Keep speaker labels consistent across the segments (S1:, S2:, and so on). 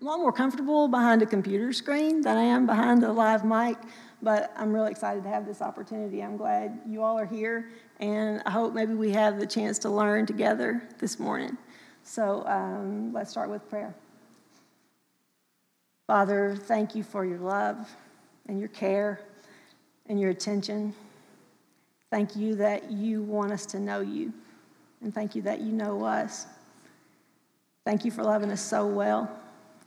S1: I'm a lot more comfortable behind a computer screen than I am behind a live mic, but I'm really excited to have this opportunity. I'm glad you all are here, and I hope maybe we have the chance to learn together this morning. So um, let's start with prayer. Father, thank you for your love and your care and your attention. Thank you that you want us to know you, and thank you that you know us. Thank you for loving us so well.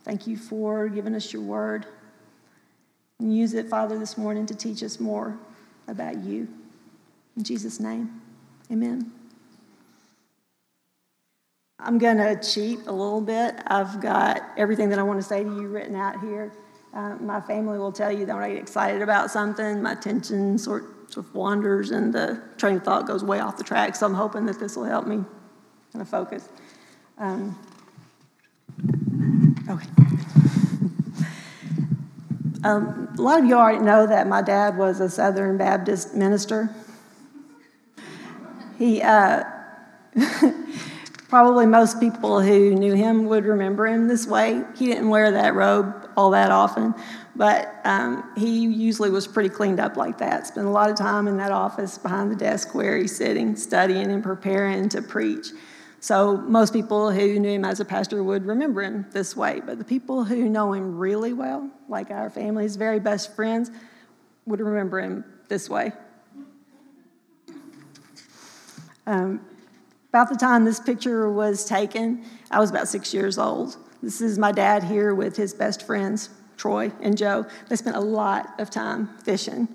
S1: Thank you for giving us your word. And use it, Father, this morning to teach us more about you. In Jesus' name, amen. I'm going to cheat a little bit. I've got everything that I want to say to you written out here. Uh, my family will tell you that when I get excited about something, my attention sort, of wanders and the train of thought goes way off the track. So I'm hoping that this will help me kind of focus. Um, okay. Um, a lot of you already know that my dad was a Southern Baptist minister. He, uh, probably most people who knew him would remember him this way. He didn't wear that robe all that often, but um, he usually was pretty cleaned up like that. Spent a lot of time in that office behind the desk where he's sitting, studying and preparing to preach. So most people who knew him as a pastor would remember him this way, but the people who know him really well, like our family's very best friends, would remember him this way. Um, about the time this picture was taken, I was about six years old. This is my dad here with his best friends, Troy and Joe. They spent a lot of time fishing.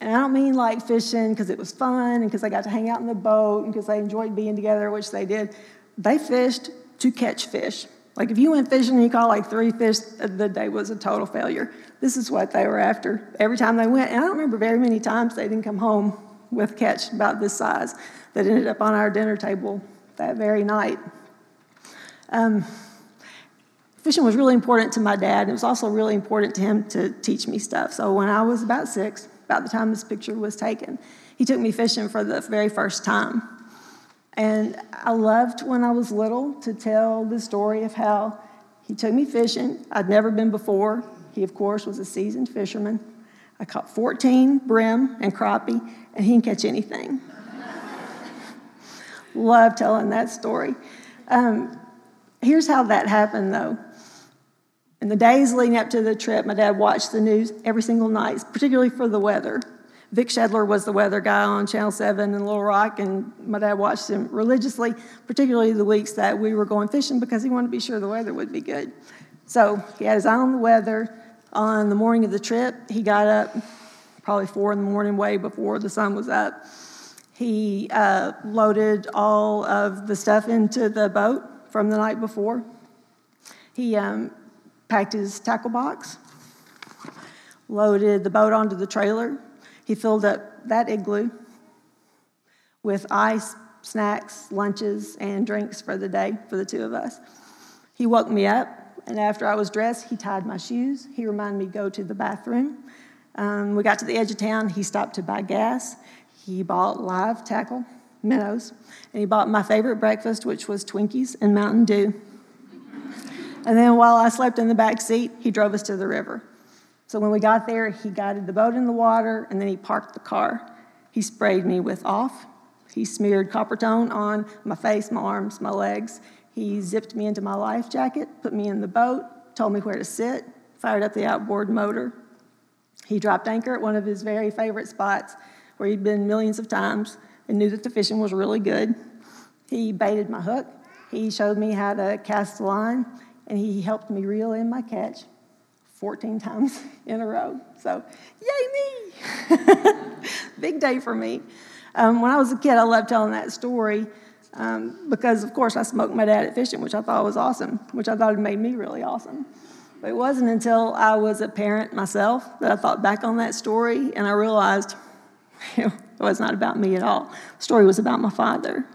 S1: And I don't mean like fishing because it was fun and because they got to hang out in the boat and because they enjoyed being together, which they did. They fished to catch fish. Like if you went fishing and you caught like three fish, the day was a total failure. This is what they were after every time they went. And I don't remember very many times they didn't come home with catch about this size that ended up on our dinner table that very night. Um, fishing was really important to my dad, and it was also really important to him to teach me stuff. So when I was about six, about the time this picture was taken. He took me fishing for the very first time. And I loved when I was little to tell the story of how he took me fishing. I'd never been before. He, of course, was a seasoned fisherman. I caught 14 brim and crappie, and he didn't catch anything. Love telling that story. Um, here's how that happened, though. In the days leading up to the trip, my dad watched the news every single night, particularly for the weather. Vic Shedler was the weather guy on Channel 7 in Little Rock, and my dad watched him religiously, particularly the weeks that we were going fishing because he wanted to be sure the weather would be good. So he had his eye on the weather. On the morning of the trip, he got up probably four in the morning, way before the sun was up. He uh, loaded all of the stuff into the boat from the night before. He um, packed his tackle box, loaded the boat onto the trailer. He filled up that igloo with ice, snacks, lunches, and drinks for the day for the two of us. He woke me up, and after I was dressed, he tied my shoes. He reminded me to go to the bathroom. Um, we got to the edge of town. He stopped to buy gas. He bought live tackle, minnows, and he bought my favorite breakfast, which was Twinkies and Mountain Dew. And then while I slept in the back seat, he drove us to the river. So when we got there, he guided the boat in the water and then he parked the car. He sprayed me with off. He smeared Coppertone on my face, my arms, my legs. He zipped me into my life jacket, put me in the boat, told me where to sit, fired up the outboard motor. He dropped anchor at one of his very favorite spots where he'd been millions of times and knew that the fishing was really good. He baited my hook. He showed me how to cast the line and he helped me reel in my catch 14 times in a row. So, yay me! Big day for me. Um, when I was a kid, I loved telling that story um, because, of course, I smoked my dad at fishing, which I thought was awesome, which I thought had made me really awesome. But it wasn't until I was a parent myself that I thought back on that story and I realized it was not about me at all. The story was about my father.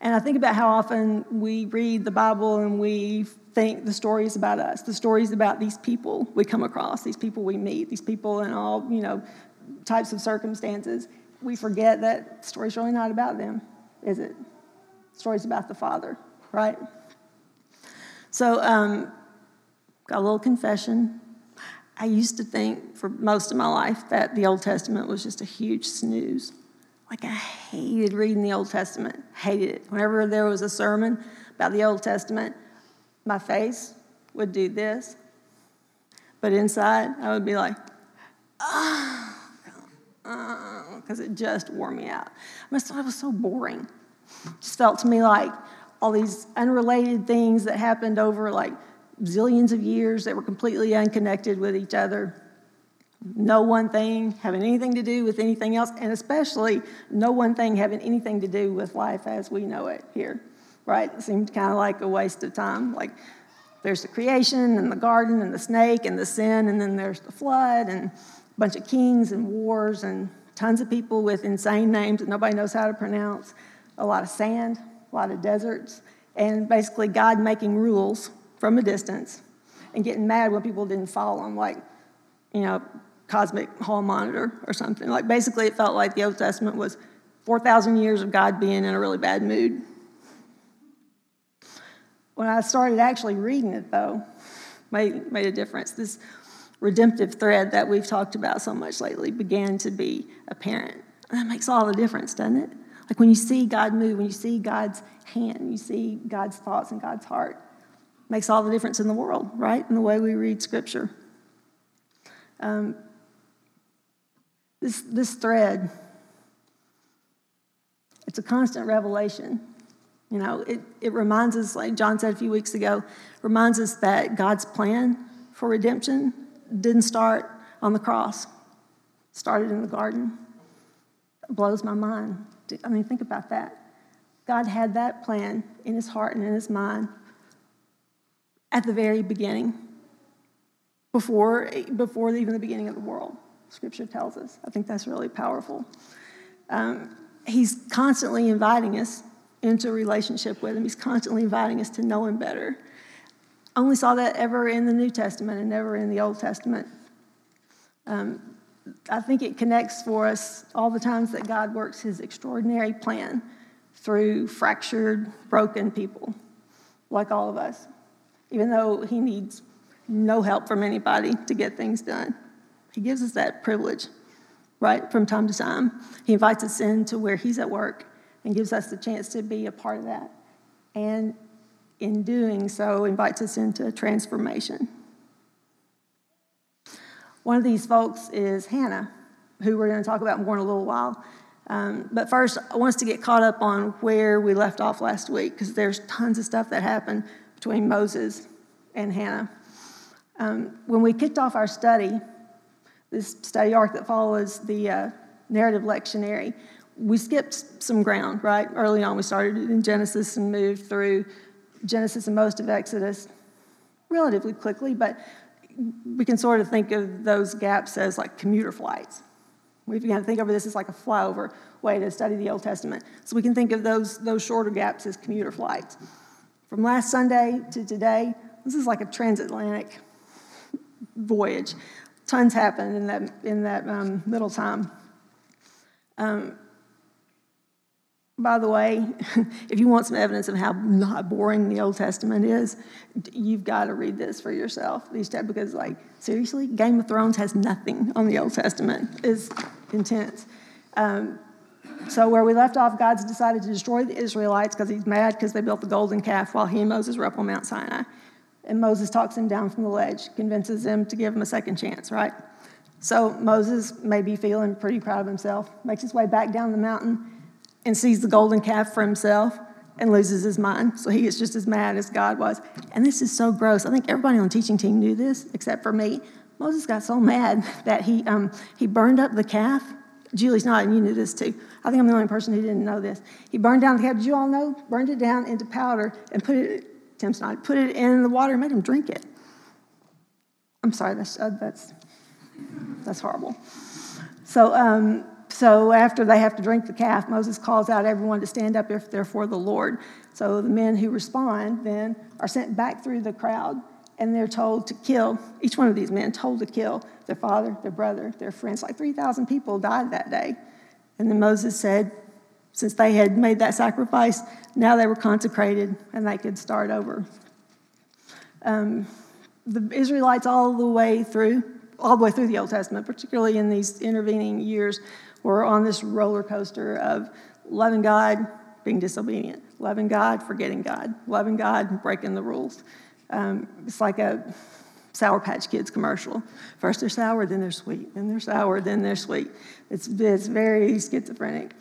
S1: And I think about how often we read the Bible and we think the story is about us. The story is about these people we come across, these people we meet, these people in all, you know, types of circumstances. We forget that story's really not about them, is it? The story's about the Father, right? So um, got a little confession. I used to think for most of my life that the Old Testament was just a huge snooze. Like I hated reading the Old Testament, hated it. Whenever there was a sermon about the Old Testament, my face would do this, but inside I would be like, ah, because it just wore me out. I just thought it was so boring. It just felt to me like all these unrelated things that happened over like zillions of years that were completely unconnected with each other. No one thing having anything to do with anything else, and especially no one thing having anything to do with life as we know it here, right? It seemed kind of like a waste of time. Like there's the creation and the garden and the snake and the sin, and then there's the flood and a bunch of kings and wars and tons of people with insane names that nobody knows how to pronounce, a lot of sand, a lot of deserts, and basically God making rules from a distance and getting mad when people didn't follow him, like, you know, cosmic hall monitor or something. Like, basically, it felt like the Old Testament was 4,000 years of God being in a really bad mood. When I started actually reading it, though, made, made a difference. This redemptive thread that we've talked about so much lately began to be apparent. And that makes all the difference, doesn't it? Like when you see God move, when you see God's hand, you see God's thoughts and God's heart, makes all the difference in the world, right? In the way we read Scripture. Um, this, this thread, it's a constant revelation. You know, it, it reminds us, like John said a few weeks ago, reminds us that God's plan for redemption didn't start on the cross, it started in the garden. It blows my mind. I mean, think about that. God had that plan in his heart and in his mind at the very beginning, before, before even the beginning of the world. Scripture tells us. I think that's really powerful. Um, he's constantly inviting us into a relationship with him. He's constantly inviting us to know him better. Only saw that ever in the New Testament and never in the Old Testament. Um, I think it connects for us all the times that God works his extraordinary plan through fractured, broken people, like all of us even though he needs no help from anybody to get things done. He gives us that privilege, right, from time to time. He invites us in to where he's at work and gives us the chance to be a part of that. And in doing so, invites us into transformation. One of these folks is Hannah, who we're going to talk about more in a little while. Um, but first, I want us to get caught up on where we left off last week because there's tons of stuff that happened between Moses and Hannah. Um, when we kicked off our study, this study arc that follows the uh, narrative lectionary, we skipped some ground, right? Early on, we started in Genesis and moved through Genesis and most of Exodus relatively quickly, but we can sort of think of those gaps as like commuter flights. We began to think of this as like a flyover way to study the Old Testament. So we can think of those, those shorter gaps as commuter flights. From last Sunday to today, this is like a transatlantic voyage. Tons happened in that, in that um, middle time. Um, by the way, if you want some evidence of how not boring the Old Testament is, you've got to read this for yourself. These because, like, seriously, Game of Thrones has nothing on the Old Testament. It's intense. Um, so, where we left off, God's decided to destroy the Israelites because he's mad because they built the golden calf while he and Moses were up on Mount Sinai. And Moses talks him down from the ledge, convinces him to give him a second chance, right? So, Moses may be feeling pretty proud of himself, makes his way back down the mountain and sees the golden calf for himself and loses his mind. So, he is just as mad as God was. And this is so gross. I think everybody on the teaching team knew this except for me. Moses got so mad that he, um, he burned up the calf Julie's not, and you knew this too. I think I'm the only person who didn't know this. He burned down the calf. Did you all know? Burned it down into powder and put it, Tim's not, put it in the water and made him drink it. I'm sorry, that's, uh, that's, that's horrible. So, um, so after they have to drink the calf, Moses calls out everyone to stand up if they're for the Lord. So the men who respond then are sent back through the crowd and they're told to kill, each one of these men told to kill their father, their brother, their friends. Like 3,000 people died that day. And then Moses said, since they had made that sacrifice, now they were consecrated and they could start over. Um, the Israelites all the way through, all the way through the Old Testament, particularly in these intervening years, were on this roller coaster of loving God, being disobedient, loving God, forgetting God, loving God, breaking the rules. Um, it's like a Sour Patch Kids commercial. First they're sour, then they're sweet, then they're sour, then they're sweet. It's, it's very schizophrenic.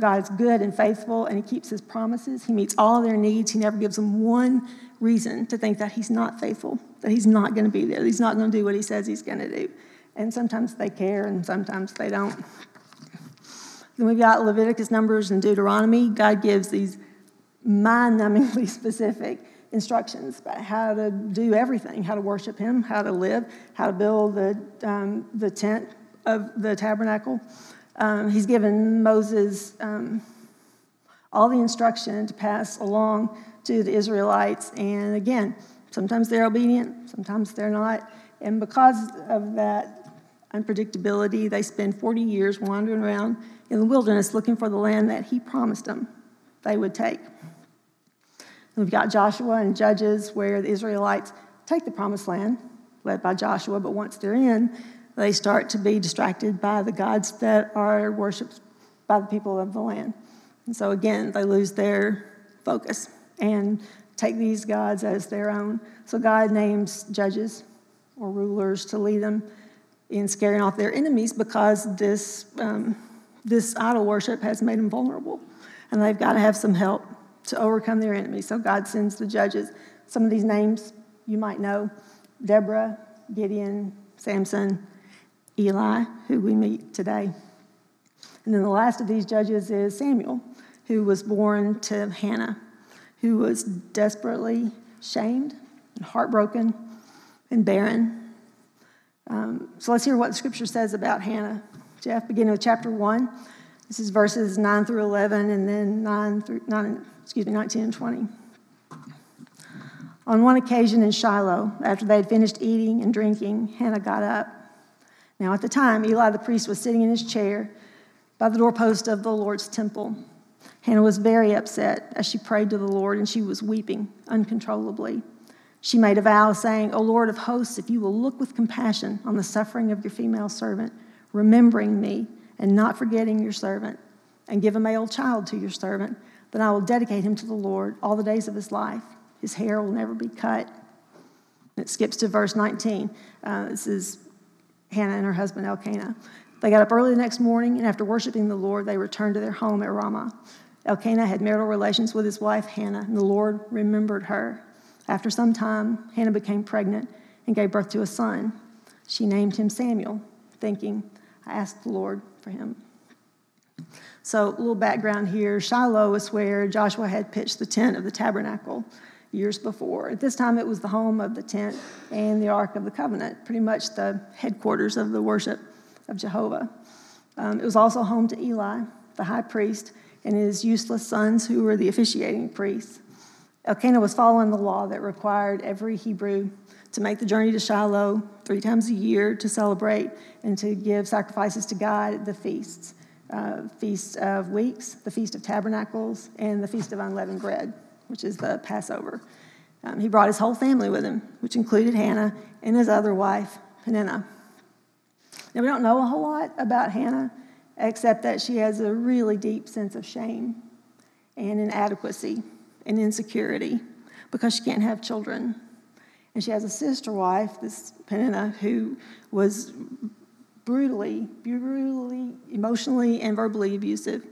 S1: God's good and faithful, and He keeps His promises. He meets all their needs. He never gives them one reason to think that He's not faithful, that He's not going to be there, He's not going to do what He says He's going to do. And sometimes they care, and sometimes they don't. Then we've got Leviticus, Numbers, and Deuteronomy. God gives these mind numbingly specific instructions about how to do everything how to worship Him, how to live, how to build the, um, the tent of the tabernacle. Um, he's given Moses um, all the instruction to pass along to the Israelites. And again, sometimes they're obedient, sometimes they're not. And because of that unpredictability, they spend 40 years wandering around in the wilderness looking for the land that he promised them they would take. We've got Joshua and Judges where the Israelites take the promised land, led by Joshua, but once they're in, they start to be distracted by the gods that are worshiped by the people of the land. And so again, they lose their focus and take these gods as their own. So God names judges or rulers to lead them in scaring off their enemies because this, um, this idol worship has made them vulnerable. And they've got to have some help to overcome their enemy. So God sends the judges. Some of these names you might know Deborah, Gideon, Samson, Eli, who we meet today. And then the last of these judges is Samuel, who was born to Hannah, who was desperately shamed and heartbroken and barren. Um, so let's hear what scripture says about Hannah. Jeff, beginning with chapter 1. This is verses 9 through 11, and then 9 through 9, excuse me, 19 and 20. On one occasion in Shiloh, after they had finished eating and drinking, Hannah got up now, at the time, Eli the priest was sitting in his chair by the doorpost of the Lord's temple. Hannah was very upset as she prayed to the Lord, and she was weeping uncontrollably. She made a vow, saying, O Lord of hosts, if you will look with compassion on the suffering of your female servant, remembering me and not forgetting your servant, and give a male child to your servant, then I will dedicate him to the Lord all the days of his life. His hair will never be cut. And it skips to verse 19. Uh, this is Hannah and her husband Elkanah. They got up early the next morning, and after worshiping the Lord, they returned to their home at Ramah. Elkanah had marital relations with his wife Hannah, and the Lord remembered her. After some time, Hannah became pregnant and gave birth to a son. She named him Samuel, thinking, I asked the Lord for him. So, a little background here Shiloh is where Joshua had pitched the tent of the tabernacle years before. At this time, it was the home of the tent and the Ark of the Covenant, pretty much the headquarters of the worship of Jehovah. Um, it was also home to Eli, the high priest, and his useless sons, who were the officiating priests. Elkanah was following the law that required every Hebrew to make the journey to Shiloh three times a year to celebrate and to give sacrifices to God at the feasts uh, Feast of Weeks, the Feast of Tabernacles, and the Feast of Unleavened Bread which is the Passover. Um, he brought his whole family with him, which included Hannah and his other wife, Peninnah. Now, we don't know a whole lot about Hannah, except that she has a really deep sense of shame and inadequacy and insecurity because she can't have children. And she has a sister wife, this Peninnah, who was brutally, brutally, emotionally, and verbally abusive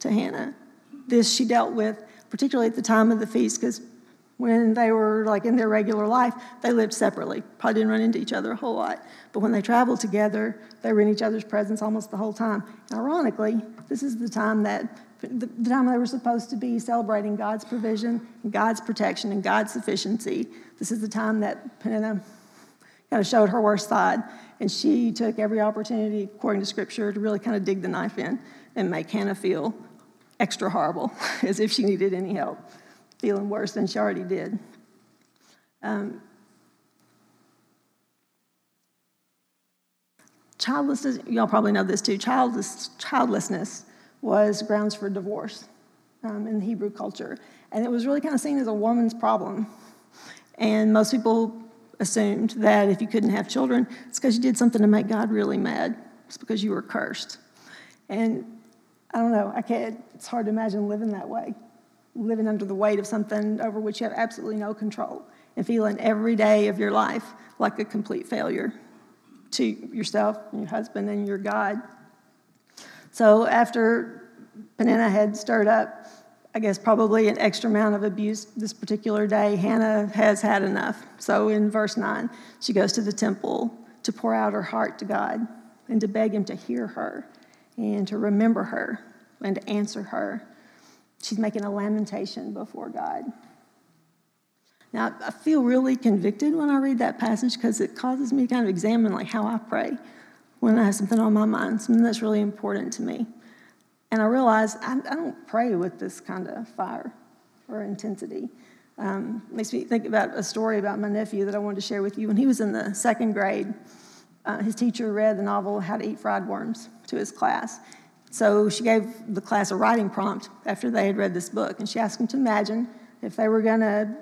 S1: to Hannah. This she dealt with particularly at the time of the feast, because when they were like in their regular life, they lived separately. Probably didn't run into each other a whole lot. But when they traveled together, they were in each other's presence almost the whole time. Ironically, this is the time that the time they were supposed to be celebrating God's provision, God's protection, and God's sufficiency. This is the time that Peninnah kind of showed her worst side, and she took every opportunity, according to Scripture, to really kind of dig the knife in and make Hannah feel extra horrible, as if she needed any help, feeling worse than she already did. Um, childlessness, y'all probably know this too, childless, childlessness was grounds for divorce um, in the Hebrew culture. And it was really kind of seen as a woman's problem. And most people assumed that if you couldn't have children, it's because you did something to make God really mad. It's because you were cursed. And I don't know, I can't, it's hard to imagine living that way, living under the weight of something over which you have absolutely no control and feeling every day of your life like a complete failure to yourself and your husband and your God. So after Peninnah had stirred up, I guess probably an extra amount of abuse this particular day, Hannah has had enough. So in verse 9, she goes to the temple to pour out her heart to God and to beg Him to hear her and to remember her and to answer her. She's making a lamentation before God. Now, I feel really convicted when I read that passage because it causes me to kind of examine like how I pray when I have something on my mind, something that's really important to me. And I realize I, I don't pray with this kind of fire or intensity. Um, makes me think about a story about my nephew that I wanted to share with you. When he was in the second grade, uh, his teacher read the novel How to Eat Fried Worms to his class. So she gave the class a writing prompt after they had read this book, and she asked them to imagine if they were going to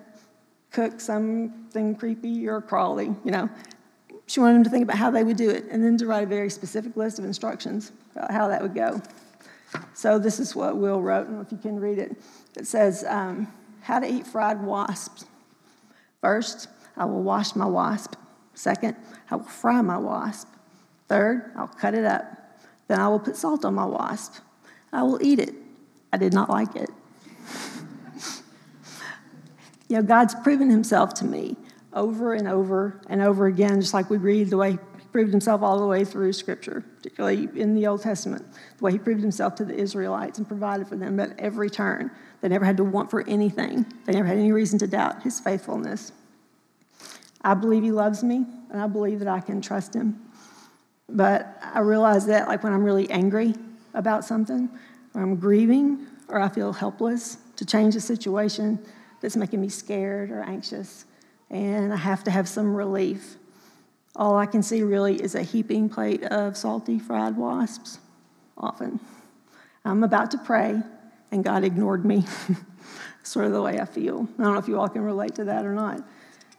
S1: cook something creepy or crawly, you know. She wanted them to think about how they would do it and then to write a very specific list of instructions about how that would go. So this is what Will wrote. I if you can read it. It says, um, How to eat fried wasps. First, I will wash my wasp. Second, I will fry my wasp. Third, I'll cut it up. Then I will put salt on my wasp. I will eat it. I did not like it. you know, God's proven himself to me over and over and over again, just like we read the way he proved himself all the way through Scripture, particularly in the Old Testament, the way he proved himself to the Israelites and provided for them at every turn. They never had to want for anything, they never had any reason to doubt his faithfulness. I believe he loves me, and I believe that I can trust him. But I realize that, like when I'm really angry about something, or I'm grieving, or I feel helpless to change a situation that's making me scared or anxious, and I have to have some relief. All I can see really is a heaping plate of salty fried wasps, often. I'm about to pray, and God ignored me. sort of the way I feel. I don't know if you all can relate to that or not.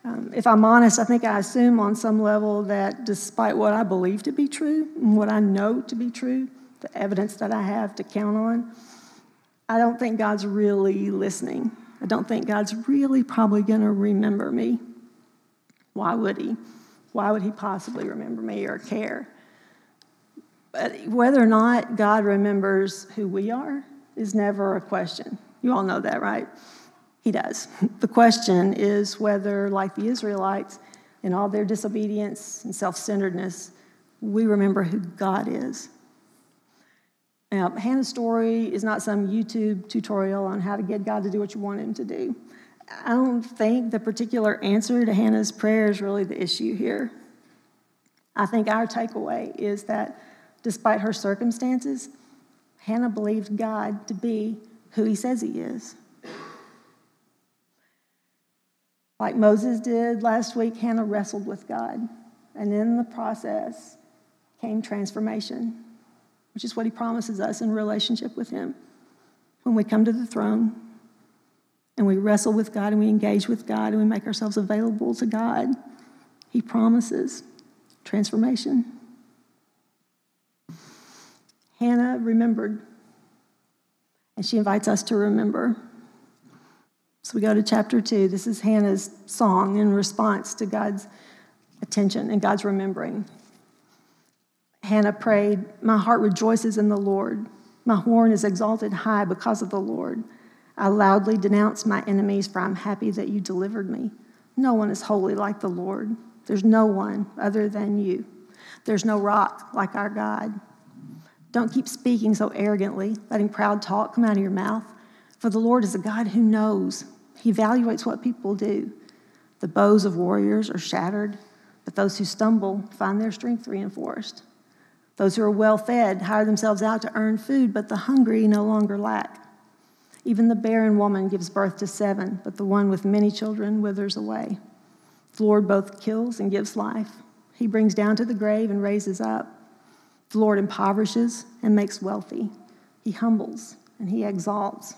S1: Um, if I'm honest, I think I assume on some level that despite what I believe to be true and what I know to be true, the evidence that I have to count on, I don't think God's really listening. I don't think God's really probably going to remember me. Why would He? Why would He possibly remember me or care? But whether or not God remembers who we are is never a question. You all know that, right? He does. The question is whether, like the Israelites, in all their disobedience and self centeredness, we remember who God is. Now, Hannah's story is not some YouTube tutorial on how to get God to do what you want him to do. I don't think the particular answer to Hannah's prayer is really the issue here. I think our takeaway is that despite her circumstances, Hannah believed God to be who he says he is. Like Moses did last week, Hannah wrestled with God. And in the process came transformation, which is what he promises us in relationship with him. When we come to the throne and we wrestle with God and we engage with God and we make ourselves available to God, he promises transformation. Hannah remembered, and she invites us to remember. So we go to chapter two. This is Hannah's song in response to God's attention and God's remembering. Hannah prayed, My heart rejoices in the Lord. My horn is exalted high because of the Lord. I loudly denounce my enemies, for I'm happy that you delivered me. No one is holy like the Lord. There's no one other than you. There's no rock like our God. Don't keep speaking so arrogantly, letting proud talk come out of your mouth. For the Lord is a God who knows he evaluates what people do. The bows of warriors are shattered, but those who stumble find their strength reinforced. Those who are well fed hire themselves out to earn food, but the hungry no longer lack. Even the barren woman gives birth to seven, but the one with many children withers away. The Lord both kills and gives life. He brings down to the grave and raises up. The Lord impoverishes and makes wealthy. He humbles and he exalts.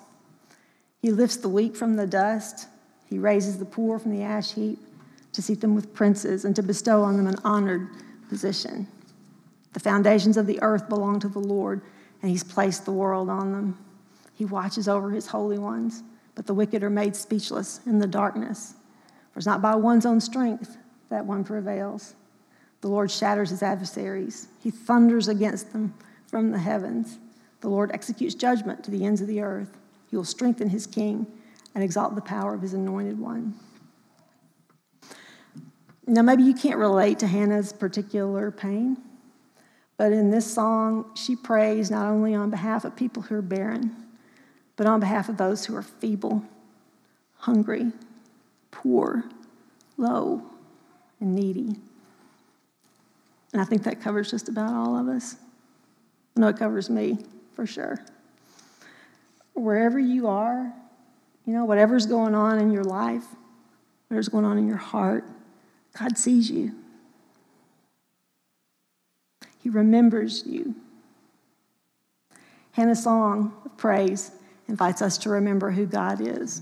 S1: He lifts the weak from the dust. He raises the poor from the ash heap to seat them with princes, and to bestow on them an honored position. The foundations of the earth belong to the Lord, and He's placed the world on them. He watches over His holy ones, but the wicked are made speechless in the darkness. For it's not by one's own strength that one prevails. The Lord shatters his adversaries, He thunders against them from the heavens. The Lord executes judgment to the ends of the earth. He will strengthen His king and exalt the power of His anointed one. Now, maybe you can't relate to Hannah's particular pain, but in this song, she prays not only on behalf of people who are barren, but on behalf of those who are feeble, hungry, poor, low, and needy. And I think that covers just about all of us. I know it covers me for sure. Wherever you are, you know, whatever's going on in your life, whatever's going on in your heart, God sees you. He remembers you. Hannah's song of praise invites us to remember who God is,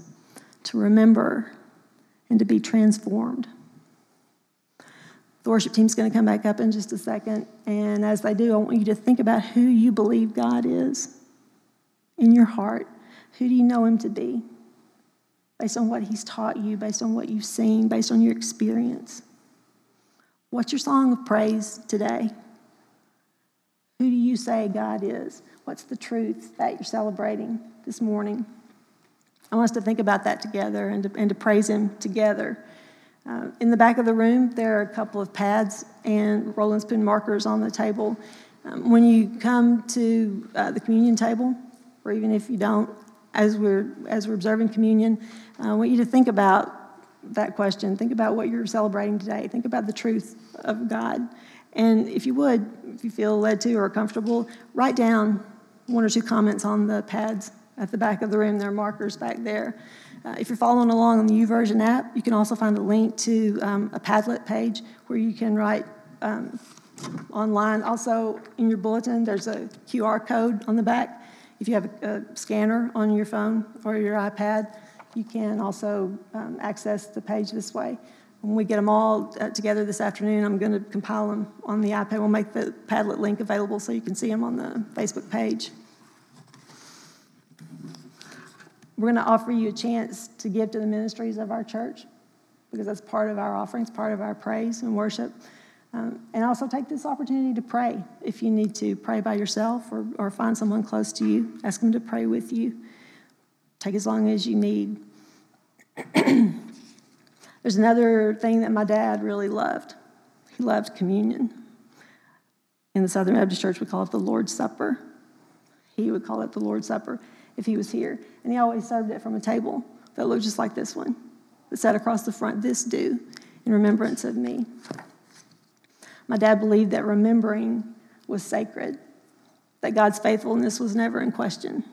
S1: to remember and to be transformed. The worship team's going to come back up in just a second. And as they do, I want you to think about who you believe God is in your heart. Who do you know Him to be? Based on what He's taught you, based on what you've seen, based on your experience. What's your song of praise today? Who do you say God is? What's the truth that you're celebrating this morning? I want us to think about that together and to, and to praise Him together. Uh, in the back of the room, there are a couple of pads and Rolling Spoon markers on the table. Um, when you come to uh, the communion table, or even if you don't, as we're, as we're observing communion, I want you to think about that question. Think about what you're celebrating today. Think about the truth of God. And if you would, if you feel led to or comfortable, write down one or two comments on the pads at the back of the room. There are markers back there. Uh, if you're following along on the YouVersion app, you can also find a link to um, a Padlet page where you can write um, online. Also, in your bulletin, there's a QR code on the back. If you have a, a scanner on your phone or your iPad, you can also um, access the page this way. When we get them all uh, together this afternoon, I'm going to compile them on the iPad. We'll make the Padlet link available so you can see them on the Facebook page. We're going to offer you a chance to give to the ministries of our church because that's part of our offerings, part of our praise and worship. Um, and also take this opportunity to pray if you need to. Pray by yourself or, or find someone close to you. Ask them to pray with you. Take as long as you need. There's another thing that my dad really loved. He loved communion. In the Southern Baptist Church, we call it the Lord's Supper. He would call it the Lord's Supper if he was here. And he always served it from a table that looked just like this one, that sat across the front. This do in remembrance of me. My dad believed that remembering was sacred, that God's faithfulness was never in question.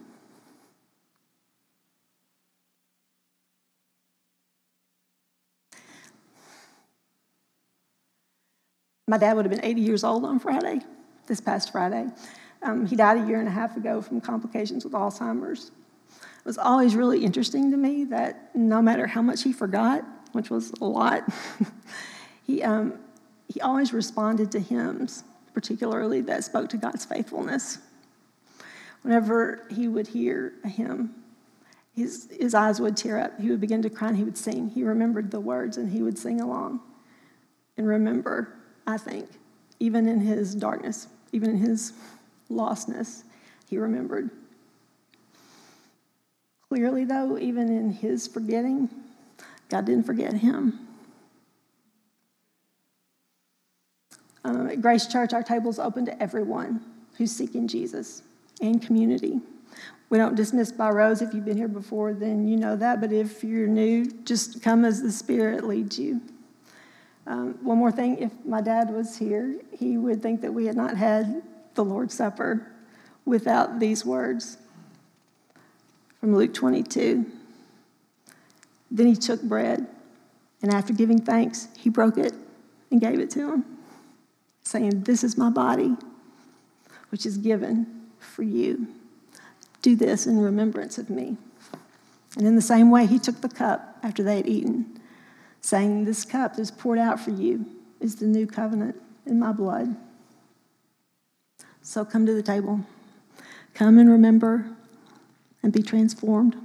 S1: My dad would have been 80 years old on Friday, this past Friday. Um, he died a year and a half ago from complications with Alzheimer's. It was always really interesting to me that no matter how much he forgot, which was a lot, he, um, he always responded to hymns, particularly that spoke to God's faithfulness. Whenever he would hear a hymn, his, his eyes would tear up. He would begin to cry and he would sing. He remembered the words and he would sing along. And remember, I think, even in his darkness, even in his lostness, he remembered. Clearly, though, even in his forgetting, God didn't forget him. Um, at Grace Church, our table is open to everyone who's seeking Jesus and community. We don't dismiss by rows. If you've been here before, then you know that. But if you're new, just come as the Spirit leads you. Um, one more thing if my dad was here, he would think that we had not had the Lord's Supper without these words from Luke 22. Then he took bread, and after giving thanks, he broke it and gave it to him, saying, This is my body, which is given for you. Do this in remembrance of me. And in the same way, he took the cup after they had eaten, saying, This cup that is poured out for you is the new covenant in my blood. So come to the table. Come and remember and be transformed.